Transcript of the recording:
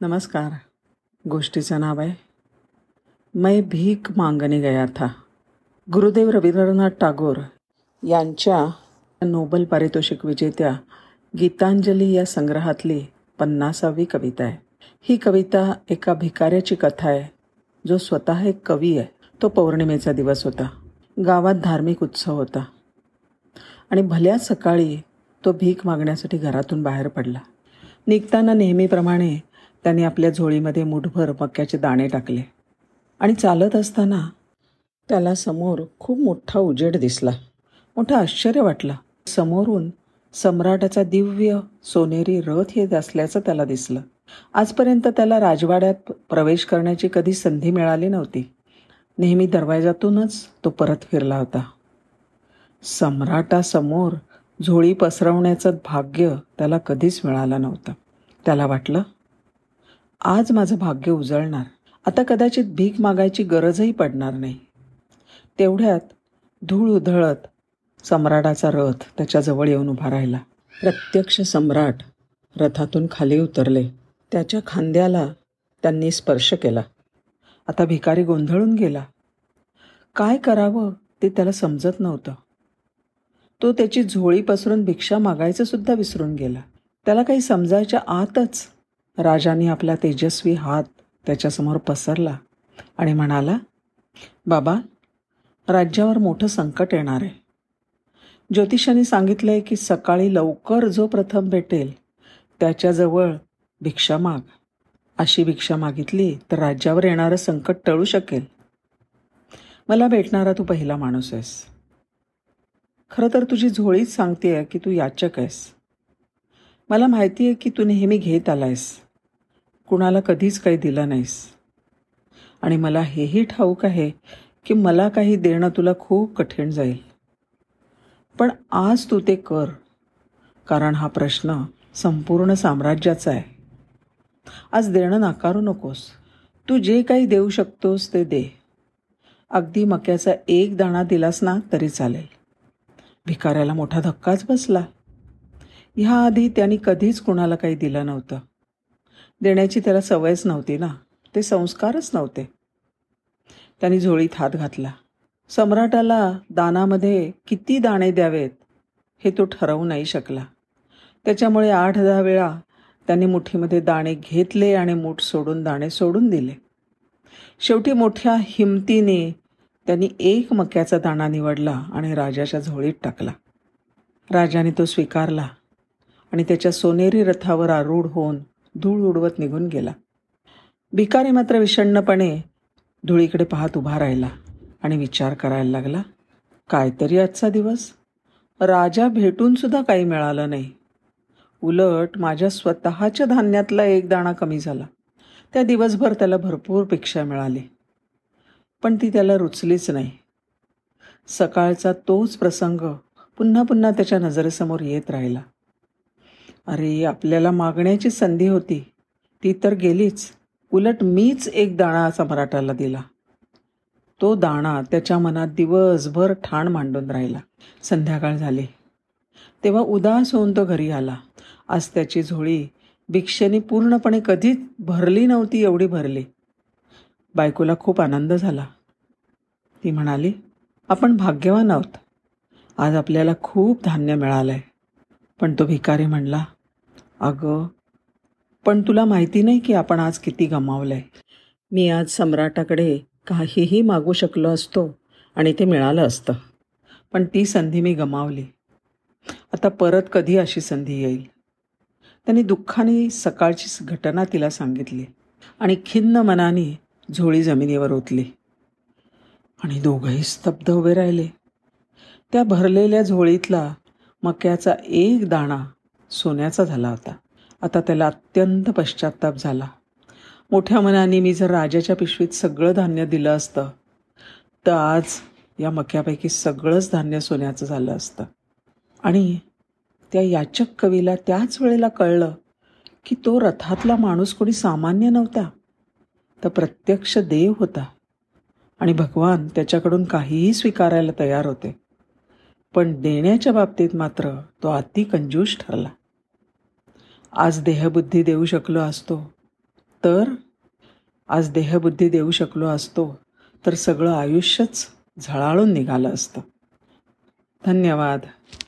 नमस्कार. गोष्टीचं नाव आहे मै भीक मागणे गया था गुरुदेव रवींद्रनाथ टागोर यांच्या नोबल पारितोषिक विजेत्या गीतांजली या संग्रहातली पन्नासावी कविता आहे. ही कविता एका भिकाऱ्याची कथा आहे जो स्वतः एक कवी आहे. तो पौर्णिमेचा दिवस होता. गावात धार्मिक उत्सव होता. आणि भल्या सकाळी तो भीक मागण्यासाठी घरातून बाहेर पडला. निघताना नेहमीप्रमाणे त्यांनी आपल्या झोळीमध्ये मुठभर मक्याचे दाणे टाकले. आणि चालत असताना त्याला समोर खूप मोठा उजेड दिसला. मोठं आश्चर्य वाटलं. समोरून सम्राटाचा दिव्य सोनेरी रथ येत असल्याचं त्याला दिसलं. आजपर्यंत त्याला राजवाड्यात प्रवेश करण्याची कधी संधी मिळाली नव्हती. नेहमी दरवाजातूनच तो परत फिरला होता. सम्राटासमोर झोळी पसरवण्याचं भाग्य त्याला कधीच मिळालं नव्हतं. त्याला वाटलं आज माझं भाग्य उजळणार. आता कदाचित भीक मागायची गरजही पडणार नाही. तेवढ्यात धूळ उधळत सम्राटाचा रथ त्याच्याजवळ येऊन उभा राहिला. प्रत्यक्ष सम्राट रथातून खाली उतरले. त्याच्या खांद्याला त्यांनी स्पर्श केला. आता भिकारी गोंधळून गेला. काय करावं ते त्याला समजत नव्हतं. तो त्याची झोळी पसरून भिक्षा मागायचं सुद्धा विसरून गेला. त्याला काही समजायच्या आतच राजाने आपला तेजस्वी हात त्याच्यासमोर पसरला आणि म्हणाला बाबा राज्यावर मोठं संकट येणार आहे. ज्योतिषाने सांगितलं आहे की सकाळी लवकर जो प्रथम भेटेल त्याच्याजवळ भिक्षा माग. अशी भिक्षा मागितली तर राज्यावर येणारं संकट टळू शकेल. मला भेटणारा तू पहिला माणूस आहेस. खरं तर तुझी झोळीच सांगते आहे की तू याचक आहेस. मला माहिती आहे की तू नेहमी घेत आला आहेस कुणाला कधीच काही दिलं नाहीस. आणि मला हेही ठाऊक आहे की मला काही देणं तुला खूप कठीण जाईल. पण आज तू ते कर कारण हा प्रश्न संपूर्ण साम्राज्याचा आहे. आज देणं नाकारू नकोस. तू जे काही देऊ शकतोस ते दे. अगदी मक्याचा एक दाणा दिलास ना तरी चालेल. भिकाऱ्याला मोठा धक्काच बसला. ह्याआधी त्यांनी कधीच कुणाला काही दिलं नव्हतं. देण्याची त्याला सवयच नव्हती ना. ते संस्कारच नव्हते. त्यांनी झोळीत हात घातला. सम्राटाला दानामध्ये किती दाणे द्यावेत हे तो ठरवू नाही शकला. त्याच्यामुळे आठ दहा वेळा त्यांनी मुठीमध्ये दाणे घेतले आणि मूठ सोडून दाणे सोडून दिले. शेवटी मोठ्या हिमतीने त्यांनी एक मक्याचा दाणा निवडला आणि राजाच्या झोळीत टाकला. राजाने तो स्वीकारला आणि त्याच्या सोनेरी रथावर आरूढ होऊन धूळ उडवत निघून गेला. भिकारी मात्र विषण्णपणे धुळीकडे पाहत उभा राहिला आणि विचार करायला लागला कायतरी आजचा दिवस? राजा भेटूनसुद्धा काही मिळालं नाही. उलट माझ्या स्वतःच्या धान्यातला एक दाणा कमी झाला. त्या दिवसभर त्याला भरपूरपेक्षा मिळाली. पण ती त्याला रुचलीच नाही. सकाळचा तोच प्रसंग पुन्हा पुन्हा त्याच्या नजरेसमोर येत राहिला. अरे आपल्याला मागण्याची संधी होती. ती तर गेलीच. उलट मीच एक दाणा असा मराठाला दिला. तो दाणा त्याच्या मनात दिवसभर ठाण मांडून राहिला. संध्याकाळ झाली. तेव्हा उदास होऊन तो घरी आला. आज त्याची झोळी भिक्षेने पूर्णपणे कधीच भरली नव्हती एवढी भरली. बायकोला खूप आनंद झाला. ती म्हणाली आपण भाग्यवान आहोत. आज आपल्याला खूप धान्य मिळालं आहे पण तो भिकारी म्हणला अगं पण तुला माहिती नाही की आपण आज किती गमावलं आहे मी आज सम्राटाकडे काहीही मागू शकलो असतो आणि ते मिळालं असतं. पण ती संधी मी गमावली. आता परत कधी अशी संधी येईल? त्याने दुःखाने सकाळची घटना तिला सांगितली आणि खिन्न मनाने झोळी जमिनीवर ओतली. आणि दोघंही स्तब्ध उभे राहिले. त्या भरलेल्या झोळीतला मक्याचा एक दाणा सोन्याचा झाला होता. आता त्याला अत्यंत पश्चाताप झाला. मोठ्या मनाने मी जर राजाच्या पिशवीत सगळं धान्य दिलं असतं तर आज या मक्यापैकी सगळंच धान्य सोन्याचं झालं असतं. आणि त्या याचक कवीला त्याच वेळेला कळलं की तो रथातला माणूस कोणी सामान्य नव्हता तर प्रत्यक्ष देव होता. आणि भगवान त्याच्याकडून काहीही स्वीकारायला तयार होते. पण देण्याच्या बाबतीत मात्र तो अति कंजूष ठरला. आज देहबुद्धी देऊ शकलो असतो. तर आज देहबुद्धी देऊ शकलो असतो. तर सगळं आयुष्यच झळाळून निघालं असतं. धन्यवाद.